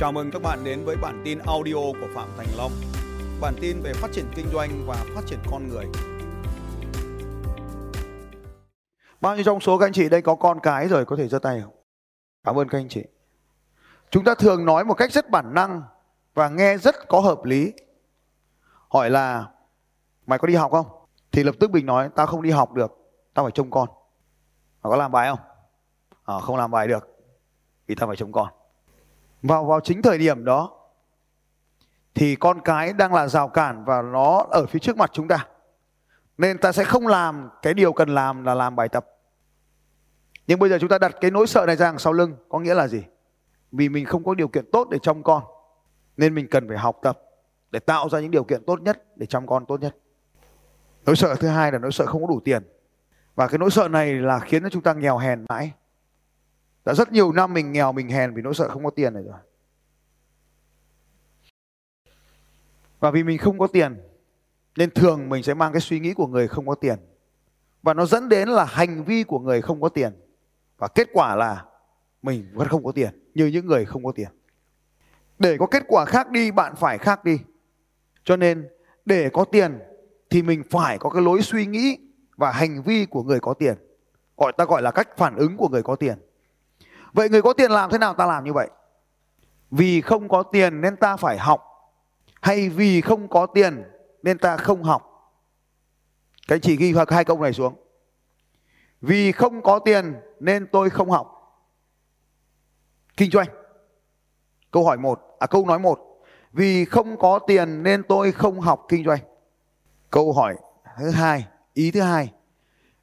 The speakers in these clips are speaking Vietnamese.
Chào mừng các bạn đến với bản tin audio của Phạm Thành Long. Bản tin về phát triển kinh doanh và phát triển con người. Bao nhiêu trong số các anh chị đây có con cái rồi có thể giơ tay không? Cảm ơn các anh chị. Chúng ta thường nói một cách rất bản năng và nghe rất có hợp lý. Hỏi là mày có đi học không? Thì lập tức mình nói tao không đi học được, tao phải trông con. Mà có làm bài không? À, không làm bài được vì tao phải trông con. Vào vào chính thời điểm đó, thì con cái đang là rào cản và nó ở phía trước mặt chúng ta. Nên ta sẽ không làm, cái điều cần làm là làm bài tập. Nhưng bây giờ chúng ta đặt cái nỗi sợ này ra đằng sau lưng, có nghĩa là gì? Vì mình không có điều kiện tốt để trông con. Nên mình cần phải học tập để tạo ra những điều kiện tốt nhất để chăm con tốt nhất. Nỗi sợ thứ hai là nỗi sợ không có đủ tiền. Và cái nỗi sợ này là khiến cho chúng ta nghèo hèn mãi. Đã rất nhiều năm mình nghèo, mình hèn vì nỗi sợ không có tiền này rồi. Và vì mình không có tiền, nên thường mình sẽ mang cái suy nghĩ của người không có tiền. Và nó dẫn đến là hành vi của người không có tiền. Và kết quả là mình vẫn không có tiền, như những người không có tiền. Để có kết quả khác đi, bạn phải khác đi. Cho nên, để có tiền thì mình phải có cái lối suy nghĩ và hành vi của người có tiền. Gọi ta gọi là cách phản ứng của người có tiền. Vậy người có tiền làm thế nào ta làm như vậy? Vì không có tiền nên ta phải học hay vì không có tiền nên ta không học? Các anh chị ghi hai câu này xuống. Vì không có tiền nên tôi không học. Kinh doanh. Câu hỏi một, à câu nói một. Vì không có tiền nên tôi không học kinh doanh. Câu hỏi thứ hai, ý thứ hai.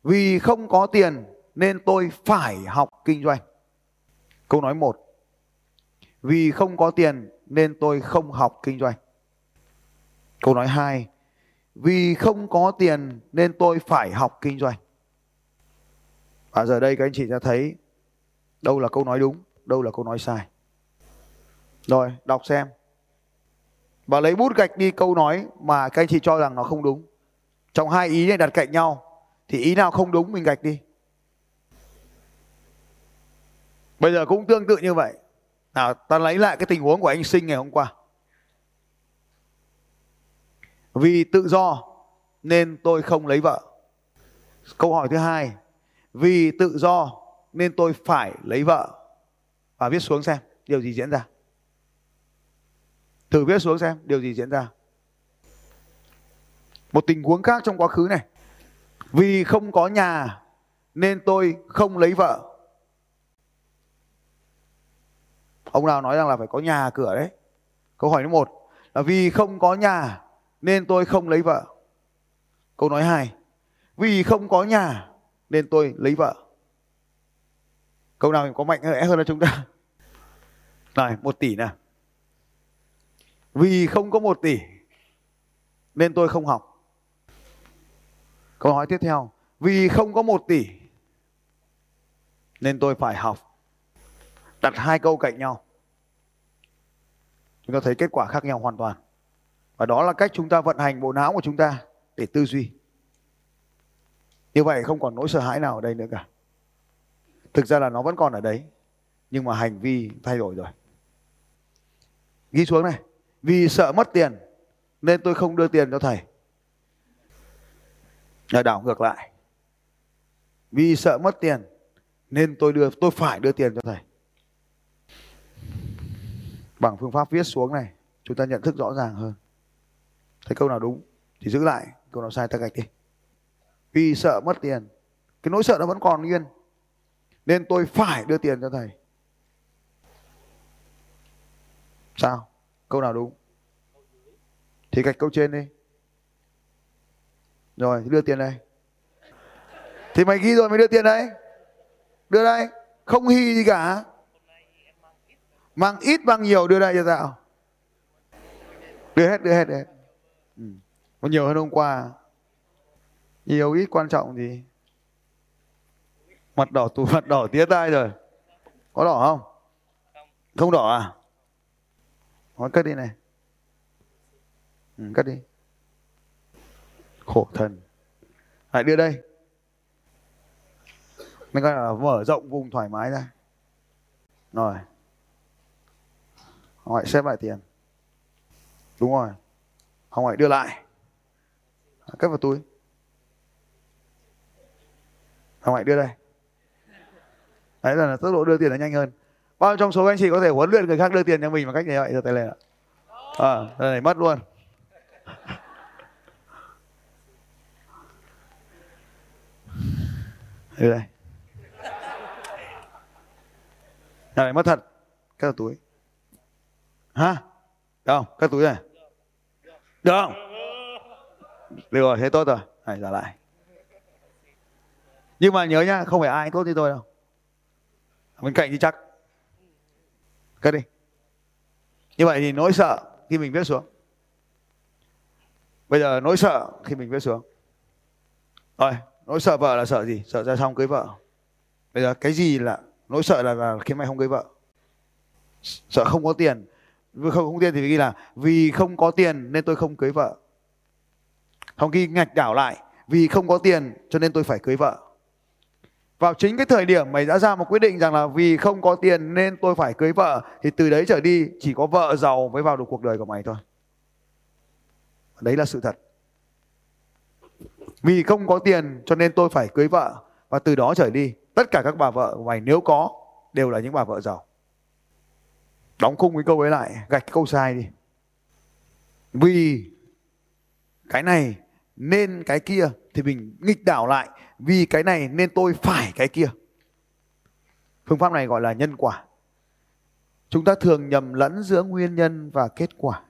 Vì không có tiền nên tôi phải học kinh doanh. Câu nói một. Vì không có tiền nên tôi không học kinh doanh. Câu nói hai. Vì không có tiền nên tôi phải học kinh doanh. Và giờ đây các anh chị sẽ thấy đâu là câu nói đúng, đâu là câu nói sai. Rồi, đọc xem. Và lấy bút gạch đi câu nói mà các anh chị cho rằng nó không đúng. Trong hai ý này đặt cạnh nhau thì ý nào không đúng mình gạch đi. Bây giờ cũng tương tự như vậy. Nào, ta lấy lại cái tình huống của anh Sinh ngày hôm qua. Vì tự do nên tôi không lấy vợ. Câu hỏi thứ hai. Vì tự do nên tôi phải lấy vợ. Và viết xuống xem, điều gì diễn ra. Thử viết xuống xem, điều gì diễn ra. Một tình huống khác trong quá khứ này. Vì không có nhà nên tôi không lấy vợ. Ông nào nói rằng là phải có nhà cửa đấy. Câu hỏi thứ một là vì không có nhà nên tôi không lấy vợ. Câu nói hai vì không có nhà nên tôi lấy vợ. Câu nào có mạnh mẽ hơn là chúng ta? Này, một tỷ nào. Vì không có một tỷ nên tôi không học. Câu hỏi tiếp theo, vì không có một tỷ nên tôi phải học. Đặt hai câu cạnh nhau. Chúng ta thấy kết quả khác nhau hoàn toàn. Và đó là cách chúng ta vận hành bộ não của chúng ta để tư duy. Như vậy không còn nỗi sợ hãi nào ở đây nữa cả. Thực ra là nó vẫn còn ở đấy. Nhưng mà hành vi thay đổi rồi. Ghi xuống này. Vì sợ mất tiền nên tôi không đưa tiền cho thầy. là đảo ngược lại. Vì sợ mất tiền nên tôi đưa, tôi phải đưa tiền cho thầy. Bằng phương pháp viết xuống này, chúng ta nhận thức rõ ràng hơn. Thấy câu nào đúng thì giữ lại, câu nào sai ta gạch đi. Vì sợ mất tiền, cái nỗi sợ nó vẫn còn nguyên. Nên tôi phải đưa tiền cho thầy. Sao? Câu nào đúng? Thì gạch câu trên đi. Rồi, đưa tiền đây. Thì mày ghi rồi mày đưa tiền đây. Đưa đây. Không hy gì cả. Mang ít mang nhiều đưa đây cho tao. Đưa hết, đưa hết, hết. Ừ. Có nhiều hơn hôm qua. Nhiều ít quan trọng gì. Mặt đỏ tù mặt đỏ tía tai rồi. Có đỏ không? Không đỏ à? Nói cất đi này. Ừ, cất đi. Khổ thần. Lại đưa đây. Mình gọi là mở rộng vùng thoải mái ra. Rồi. Ông hãy xếp lại tiền. Đúng rồi. Ông hãy đưa lại. Cất vào túi. Ông hãy đưa đây. Đấy là tốc độ đưa tiền nó nhanh hơn. Bao trong số các anh chị có thể huấn luyện người khác đưa tiền cho mình bằng cách như vậy? giờ tay lên ạ. À, này mất luôn. Đưa đây. Này mất thật. Cất vào túi. Hả? Được không? các túi này. Được không? Được rồi, thế tốt rồi. Này, giả lại. Nhưng mà nhớ nhá, không phải ai tốt như tôi đâu. Bên cạnh thì chắc. Cất đi. Như vậy thì nỗi sợ khi mình viết xuống. Bây giờ nỗi sợ khi mình viết xuống. Rồi, nỗi sợ vợ là sợ gì? Sợ ra xong cưới vợ. Bây giờ cái gì là nỗi sợ là, là khi mày không cưới vợ? Sợ không có tiền vừa không, không tiền thì ghi là vì không có tiền nên tôi không cưới vợ. Không ghi ngạch đảo lại vì không có tiền cho nên tôi phải cưới vợ. Vào chính cái thời điểm mày đã ra một quyết định rằng là vì không có tiền nên tôi phải cưới vợ thì từ đấy trở đi chỉ có vợ giàu mới vào được cuộc đời của mày thôi. Đấy là sự thật. Vì không có tiền cho nên tôi phải cưới vợ và từ đó trở đi tất cả các bà vợ của mày nếu có đều là những bà vợ giàu. Đóng khung cái câu ấy lại, gạch câu sai đi. Vì cái này nên cái kia thì mình nghịch đảo lại vì cái này nên tôi phải cái kia. Phương pháp này gọi là nhân quả. Chúng ta thường nhầm lẫn giữa nguyên nhân và kết quả.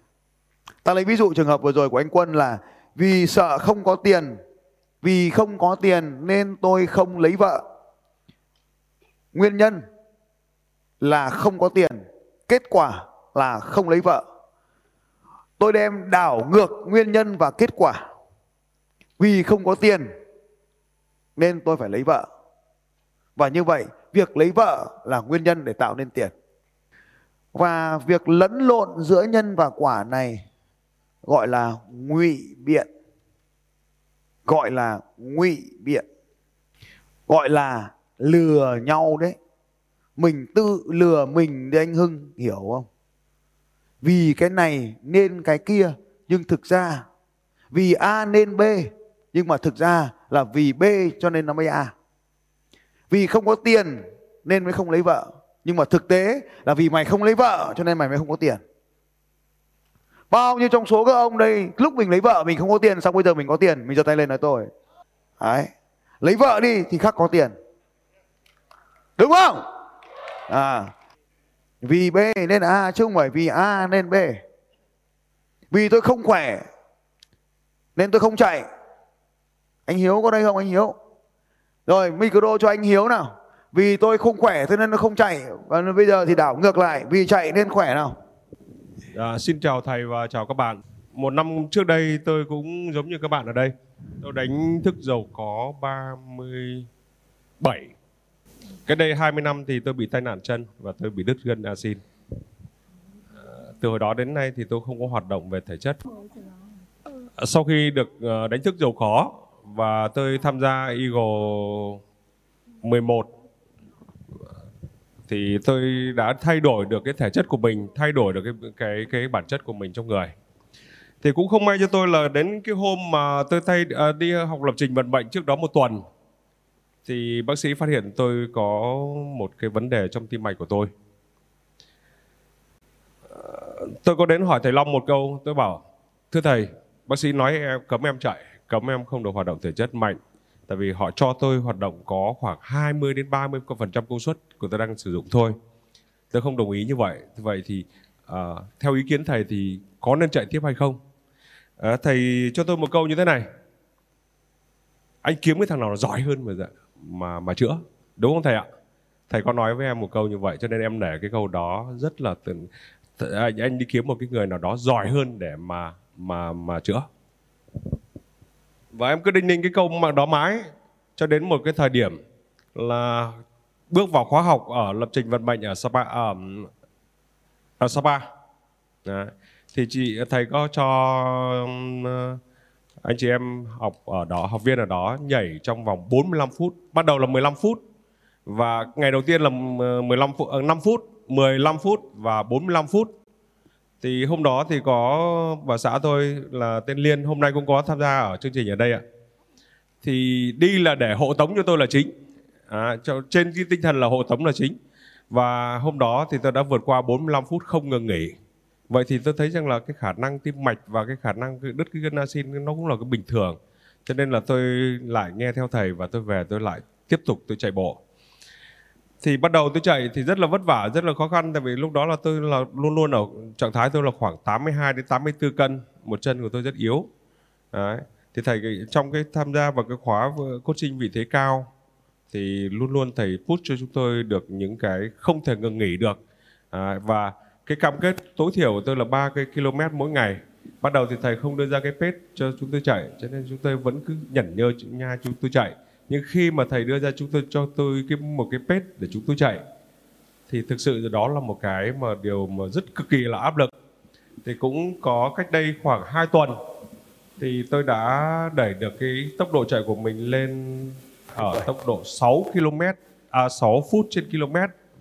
Ta lấy ví dụ trường hợp vừa rồi của anh Quân là vì sợ không có tiền, vì không có tiền nên tôi không lấy vợ. Nguyên nhân là không có tiền, kết quả là không lấy vợ. Tôi đem đảo ngược nguyên nhân và kết quả. Vì không có tiền nên tôi phải lấy vợ. Và như vậy, việc lấy vợ là nguyên nhân để tạo nên tiền. Và việc lẫn lộn giữa nhân và quả này gọi là ngụy biện. Gọi là ngụy biện. Gọi là lừa nhau đấy. Mình tự lừa mình đấy anh Hưng, hiểu không? Vì cái này nên cái kia, nhưng thực ra vì A nên B, nhưng mà thực ra là vì B cho nên nó mới A. Vì không có tiền nên mới không lấy vợ. Nhưng mà thực tế là vì mày không lấy vợ cho nên mày mới không có tiền. Bao nhiêu trong số các ông đây, lúc mình lấy vợ mình không có tiền, xong bây giờ mình có tiền, mình giơ tay lên nói tôi. Đấy. Lấy vợ đi thì khác có tiền. Đúng không? À. Vì B nên A chứ không phải vì A nên B. Vì tôi không khỏe nên tôi không chạy anh Hiếu có đây không anh Hiếu? Rồi micro cho anh Hiếu nào. Vì tôi không khỏe thế nên nó không chạy. Và bây giờ thì đảo ngược lại. Vì chạy nên khỏe nào. À, xin chào thầy và chào các bạn. Một năm trước đây tôi cũng giống như các bạn ở đây. Tôi đánh thức dầu có 37. Cái đây 20 năm thì tôi bị tai nạn chân và tôi bị đứt gân axin. Ờ, từ hồi đó đến nay thì tôi không có hoạt động về thể chất. Ờ, sau khi được ờ, đánh thức dầu khó và tôi tham gia Eagle 11 thì tôi đã thay đổi được cái thể chất của mình, thay đổi được cái cái cái bản chất của mình trong người. Thì cũng không may cho tôi là đến cái hôm mà tôi thay đi học lập trình vận bệnh trước đó một tuần thì bác sĩ phát hiện tôi có một cái vấn đề trong tim mạch của tôi. Ờ, tôi có đến hỏi thầy Long một câu, tôi bảo thưa thầy, bác sĩ nói em cấm em chạy cấm em không được hoạt động thể chất mạnh tại vì họ cho tôi hoạt động có khoảng 20 đến 30 phần trăm công suất của tôi đang sử dụng thôi. Tôi không đồng ý như vậy. Vậy thì uh, theo ý kiến thầy thì có nên chạy tiếp hay không? Uh, thầy cho tôi một câu như thế này. Anh kiếm cái thằng nào nó giỏi hơn mà dạ, mà mà chữa. Đúng không thầy ạ? Thầy có nói với em một câu như vậy cho nên em để cái câu đó rất là từng anh, anh đi kiếm một cái người nào đó giỏi hơn để mà mà mà chữa. Và em cứ đinh ninh cái câu mà đó mãi cho đến một cái thời điểm là bước vào khóa học ở lập trình vận mệnh ở Sapa ở, ở Sapa. Đấy. thì chị thầy có cho anh chị em học ở đó học viên ở đó nhảy trong vòng 45 phút bắt đầu là 15 phút. Và ngày đầu tiên là 15 ờ, phút 5 phút 15 phút và 45 phút. Thì hôm đó thì có bà xã tôi là tên Liên hôm nay cũng có tham gia ở chương trình ở đây ạ. Thì đi là để hộ tống cho tôi là chính. À, cho, trên cái tinh thần là hộ tống là chính. Và hôm đó thì tôi đã vượt qua 45 phút không ngừng nghỉ vậy thì tôi thấy rằng là cái khả năng tim mạch và cái khả năng đứt cái gân asin nó cũng là cái bình thường. Cho nên là tôi lại nghe theo thầy và tôi về tôi lại tiếp tục tôi chạy bộ. Thì bắt đầu tôi chạy thì rất là vất vả rất là khó khăn tại vì lúc đó là tôi là luôn luôn ở trạng thái tôi là khoảng 82 đến 84 cân một chân của tôi rất yếu. Đấy. thì thầy trong cái tham gia vào cái khóa coaching vị thế cao thì luôn luôn thầy push cho chúng tôi được những cái không thể ngừng nghỉ được. À, và cái cam kết tối thiểu của tôi là 3 cái km mỗi ngày. Bắt đầu thì thầy không đưa ra cái pace cho chúng tôi chạy, cho nên chúng tôi vẫn cứ nhẩn nhơ nha chúng tôi chạy. Nhưng khi mà thầy đưa ra chúng tôi, cho tôi cái, một cái pace để chúng tôi chạy, thì thực sự đó là một cái mà điều mà rất cực kỳ là áp lực. Thì cũng có cách đây khoảng 2 tuần, thì tôi đã đẩy được cái tốc độ chạy của mình lên ở tốc độ 6 km à 6 phút trên km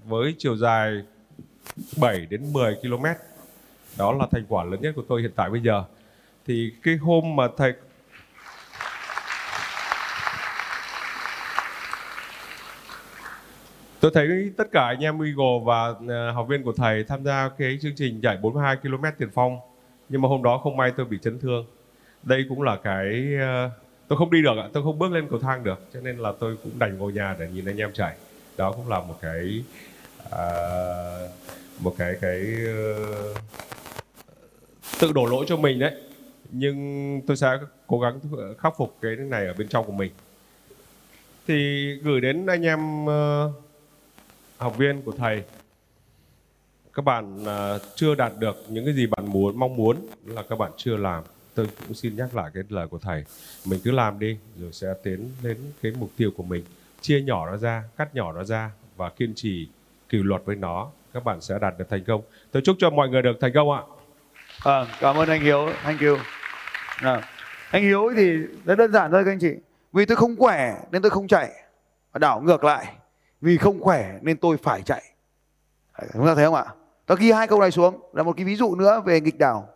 với chiều dài 7 đến 10 km. Đó là thành quả lớn nhất của tôi hiện tại bây giờ. Thì cái hôm mà thầy Tôi thấy tất cả anh em Eagle và à, học viên của thầy tham gia cái chương trình chạy 42 km tiền phong. Nhưng mà hôm đó không may tôi bị chấn thương. Đây cũng là cái à, tôi không đi được ạ, tôi không bước lên cầu thang được, cho nên là tôi cũng đành ngồi nhà để nhìn anh em chạy. Đó cũng là một cái à, một cái cái uh, tự đổ lỗi cho mình đấy. Nhưng tôi sẽ cố gắng khắc phục cái này ở bên trong của mình. Thì gửi đến anh em uh, học viên của thầy các bạn uh, chưa đạt được những cái gì bạn muốn mong muốn là các bạn chưa làm tôi cũng xin nhắc lại cái lời của thầy mình cứ làm đi rồi sẽ tiến đến cái mục tiêu của mình chia nhỏ nó ra cắt nhỏ nó ra và kiên trì kỷ luật với nó. Các bạn sẽ đạt được thành công. Tôi chúc cho mọi người được thành công ạ. À, cảm ơn anh hiếu. Thank you. À, anh hiếu thì rất đơn giản thôi các anh chị. Vì tôi không khỏe nên tôi không chạy. Và đảo ngược lại. Vì không khỏe nên tôi phải chạy. Chúng ta thấy không ạ? Tôi ghi hai câu này xuống. Là một cái ví dụ nữa về nghịch đảo.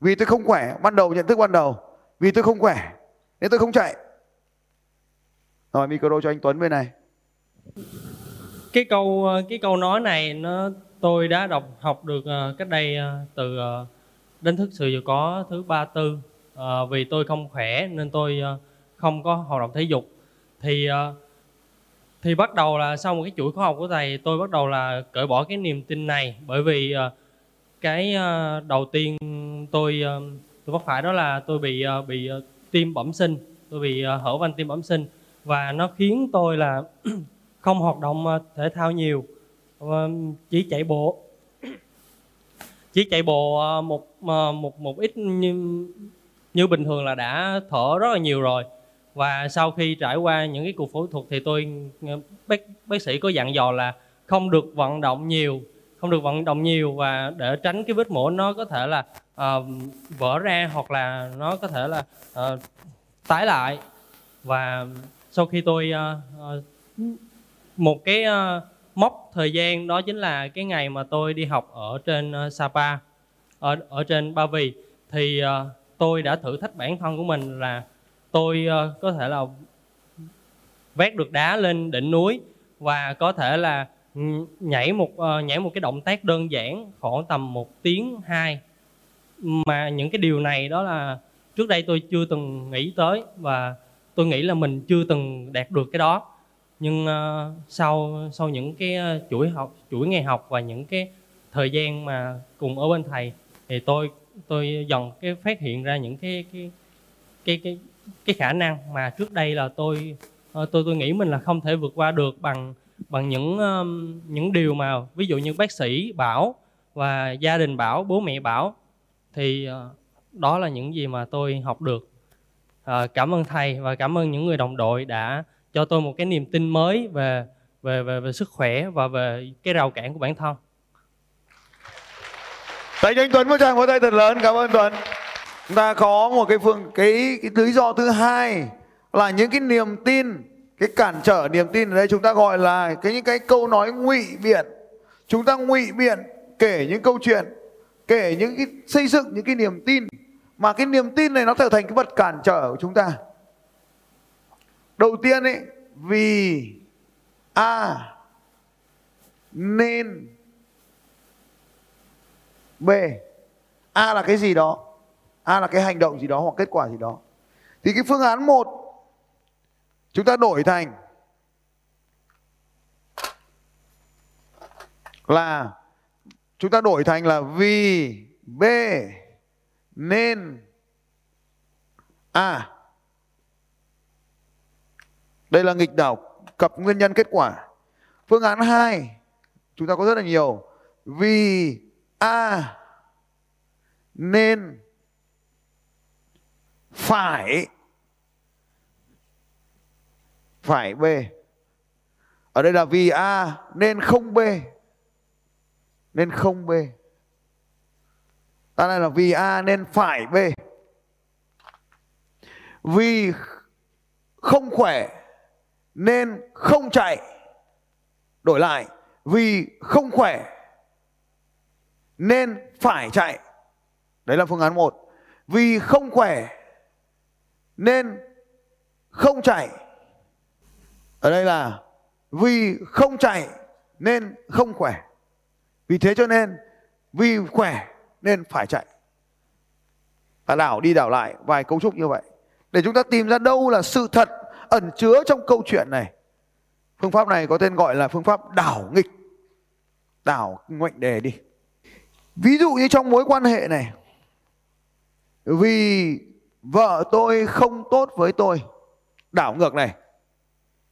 Vì tôi không khỏe ban đầu nhận thức ban đầu. Vì tôi không khỏe nên tôi không chạy. Rồi micro cho anh Tuấn bên này cái câu ờ, cái câu nói này nó tôi đã đọc học được uh, cách đây uh, từ uh, đến thức sự giàu có thứ ba tư. Uh, vì tôi không khỏe nên tôi không có hoạt động thể dục. Thì thì bắt đầu là sau một cái chuỗi khóa học của thầy tôi bắt đầu là cởi bỏ cái niềm tin này. Bởi vì cái đầu tiên tôi tôi vấp phải đó là tôi bị bị tim bẩm sinh. Tôi bị hở van tim bẩm sinh. Và nó khiến tôi là không hoạt động ờ, thể thao nhiều. Ờ, chỉ chạy bộ. Chỉ chạy bộ ờ, một một một ít như như bình thường là đã thở rất là nhiều rồi. Và sau khi trải qua những cái cuộc phẫu thuật thì tôi bác bác sĩ có dặn dò là không được vận động nhiều không được vận động nhiều và để tránh cái vết mổ nó có thể là uh, vỡ ra hoặc là nó có thể là uh, tái lại. Và sau khi tôi uh, uh, một cái uh, mốc thời gian đó chính là cái ngày mà tôi đi học ở trên uh, Sapa ở ở trên Ba Vì. Thì uh, tôi đã thử thách bản thân của mình là tôi uh, có thể là vét được đá lên đỉnh núi và có thể là nhảy một uh, nhảy một cái động tác đơn giản khoảng tầm một tiếng hai. Mà những cái điều này đó là trước đây tôi chưa từng nghĩ tới và tôi nghĩ là mình chưa từng đạt được cái đó nhưng uh, sau sau những cái ờ, chuỗi học chuỗi ngày học và những cái thời gian mà cùng ở bên thầy thì tôi tôi dần cái phát hiện ra những cái cái cái cái cái khả năng mà trước đây là tôi ờ, tôi tôi nghĩ mình là không thể vượt qua được bằng bằng những những điều mà ví dụ như bác sĩ bảo và gia đình bảo bố mẹ bảo thì đó là những gì mà tôi học được. Cảm ơn thầy và cảm ơn những người đồng đội đã cho tôi một cái niềm tin mới về về về về sức khỏe và về cái rào cản của bản thân. Thầy anh Tuấn, một tràng vỗ tay thật lớn. Cảm ơn Tuấn. Chúng ta có một cái phương, cái cái lý do thứ hai là những cái niềm tin, cái cản trở niềm tin ở đây chúng ta gọi là cái, những cái câu nói ngụy biện. Chúng ta ngụy biện kể những câu chuyện, kể những cái, xây dựng những cái niềm tin. Mà cái niềm tin này nó trở thành cái vật cản trở của chúng ta đầu tiên ấy, vì a nên b. A là cái gì đó? A là cái hành động gì đó hoặc kết quả gì đó. Thì cái phương án một, chúng ta đổi thành là chúng ta đổi thành là vì b nên a đây là nghịch đảo cặp nguyên nhân kết quả. Phương án 2 chúng ta có rất là nhiều. Vì a nên phải phải b. Ở đây là vì a nên không b. Nên không b. Ta đây là vì a nên phải b. Vì không khỏe nên không chạy, đổi lại, vì không khỏe, nên phải chạy. Đấy là phương án một. Vì không khỏe, nên không chạy. Ở đây là, vì không chạy, nên không khỏe. Vì thế cho nên, vì khỏe, nên phải chạy. Và đảo đi đảo lại vài cấu trúc như vậy. Để chúng ta tìm ra đâu là sự thật ẩn chứa trong câu chuyện này. Phương pháp này có tên gọi là phương pháp đảo nghịch. Đảo ngoạnh đề đi. Ví dụ như trong mối quan hệ này, vì vợ tôi không tốt với tôi, đảo ngược này,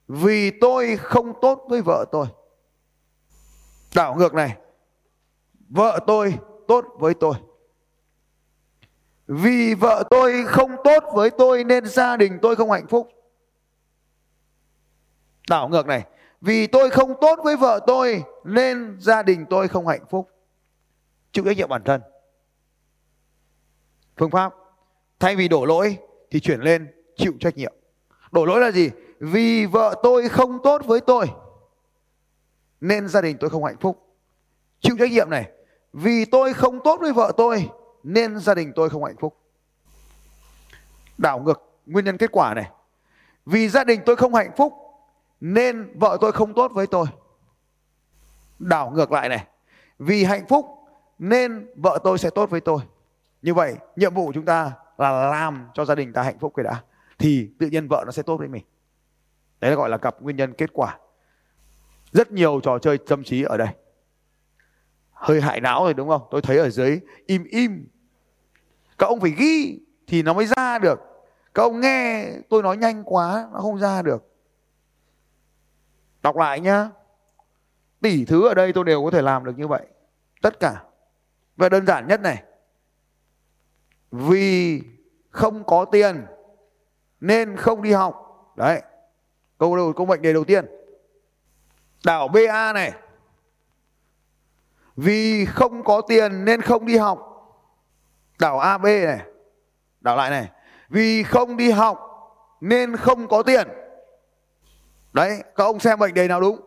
vì tôi không tốt với vợ tôi, đảo ngược này, vợ tôi tốt với tôi. Vì vợ tôi không tốt với tôi nên gia đình tôi không hạnh phúc đảo ngược này, vì tôi không tốt với vợ tôi nên gia đình tôi không hạnh phúc. Chịu trách nhiệm bản thân. Phương pháp, thay vì đổ lỗi thì chuyển lên chịu trách nhiệm. Đổ lỗi là gì? Vì vợ tôi không tốt với tôi nên gia đình tôi không hạnh phúc. Chịu trách nhiệm này, vì tôi không tốt với vợ tôi nên gia đình tôi không hạnh phúc. Đảo ngược, nguyên nhân kết quả này. Vì gia đình tôi không hạnh phúc nên vợ tôi không tốt với tôi. Đảo ngược lại này. Vì hạnh phúc, nên vợ tôi sẽ tốt với tôi. Như vậy, nhiệm vụ của chúng ta là làm cho gia đình ta hạnh phúc cái đã. Thì tự nhiên vợ nó sẽ tốt với mình. Đấy là gọi là cặp nguyên nhân kết quả. Rất nhiều trò chơi tâm trí ở đây. Hơi hại não rồi, đúng không? Tôi thấy ở dưới, im im. Các ông phải ghi thì nó mới ra được. Các ông nghe tôi nói nhanh quá, nó không ra được đọc lại nhá. Tỷ thứ ở đây tôi đều có thể làm được như vậy. Tất cả. Và đơn giản nhất này. Vì không có tiền, nên không đi học. Đấy. Câu đầu, câu mệnh đề đầu tiên. Đảo ba này. Vì không có tiền, nên không đi học. Đảo ab này. Đảo lại này. Vì không đi học, nên không có tiền đấy, các ông xem mệnh đề nào đúng?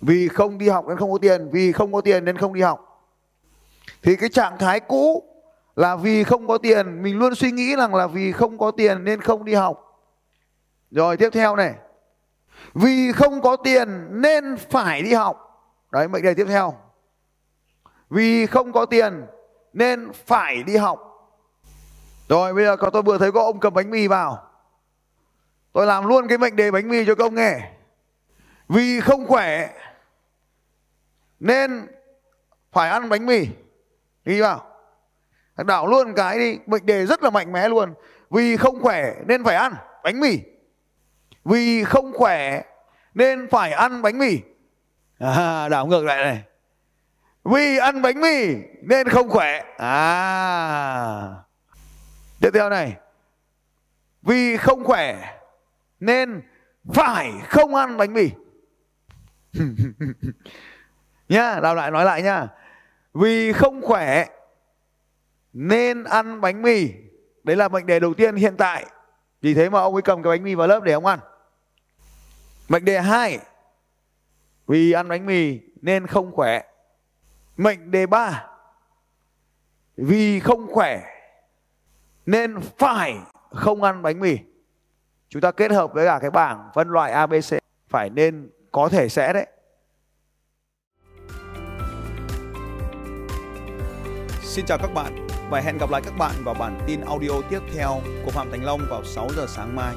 Vì không đi học nên không có tiền, vì không có tiền nên không đi học. Thì cái trạng thái cũ là vì không có tiền, mình luôn suy nghĩ rằng là vì không có tiền nên không đi học. Rồi, tiếp theo này. Vì không có tiền nên phải đi học. Đấy, mệnh đề tiếp theo. Vì không có tiền nên phải đi học. Rồi, bây giờ có tôi vừa thấy có ông cầm bánh mì vào tôi làm luôn cái mệnh đề bánh mì cho các ông nghe. Vì không khỏe nên phải ăn bánh mì. Ghi vào. Đảo luôn cái đi mệnh đề rất là mạnh mẽ luôn. Vì không khỏe nên phải ăn bánh mì. Vì không khỏe nên phải ăn bánh mì. À, đảo ngược lại này. Vì ăn bánh mì nên không khỏe. À. Tiếp theo này. Vì không khỏe nên phải không ăn bánh mì? Nhá, đào lại nói lại nhá. Vì không khỏe nên ăn bánh mì. Đấy là mệnh đề đầu tiên hiện tại. Vì thế mà ông ấy cầm cái bánh mì vào lớp để ông ăn. Mệnh đề hai, vì ăn bánh mì nên không khỏe. Mệnh đề ba, vì không khỏe nên phải không ăn bánh mì chúng ta kết hợp với cả cái bảng phân loại ABC phải nên có thể sẽ đấy Xin chào các bạn và hẹn gặp lại các bạn vào bản tin audio tiếp theo của Phạm Thành Long vào 6 giờ sáng mai.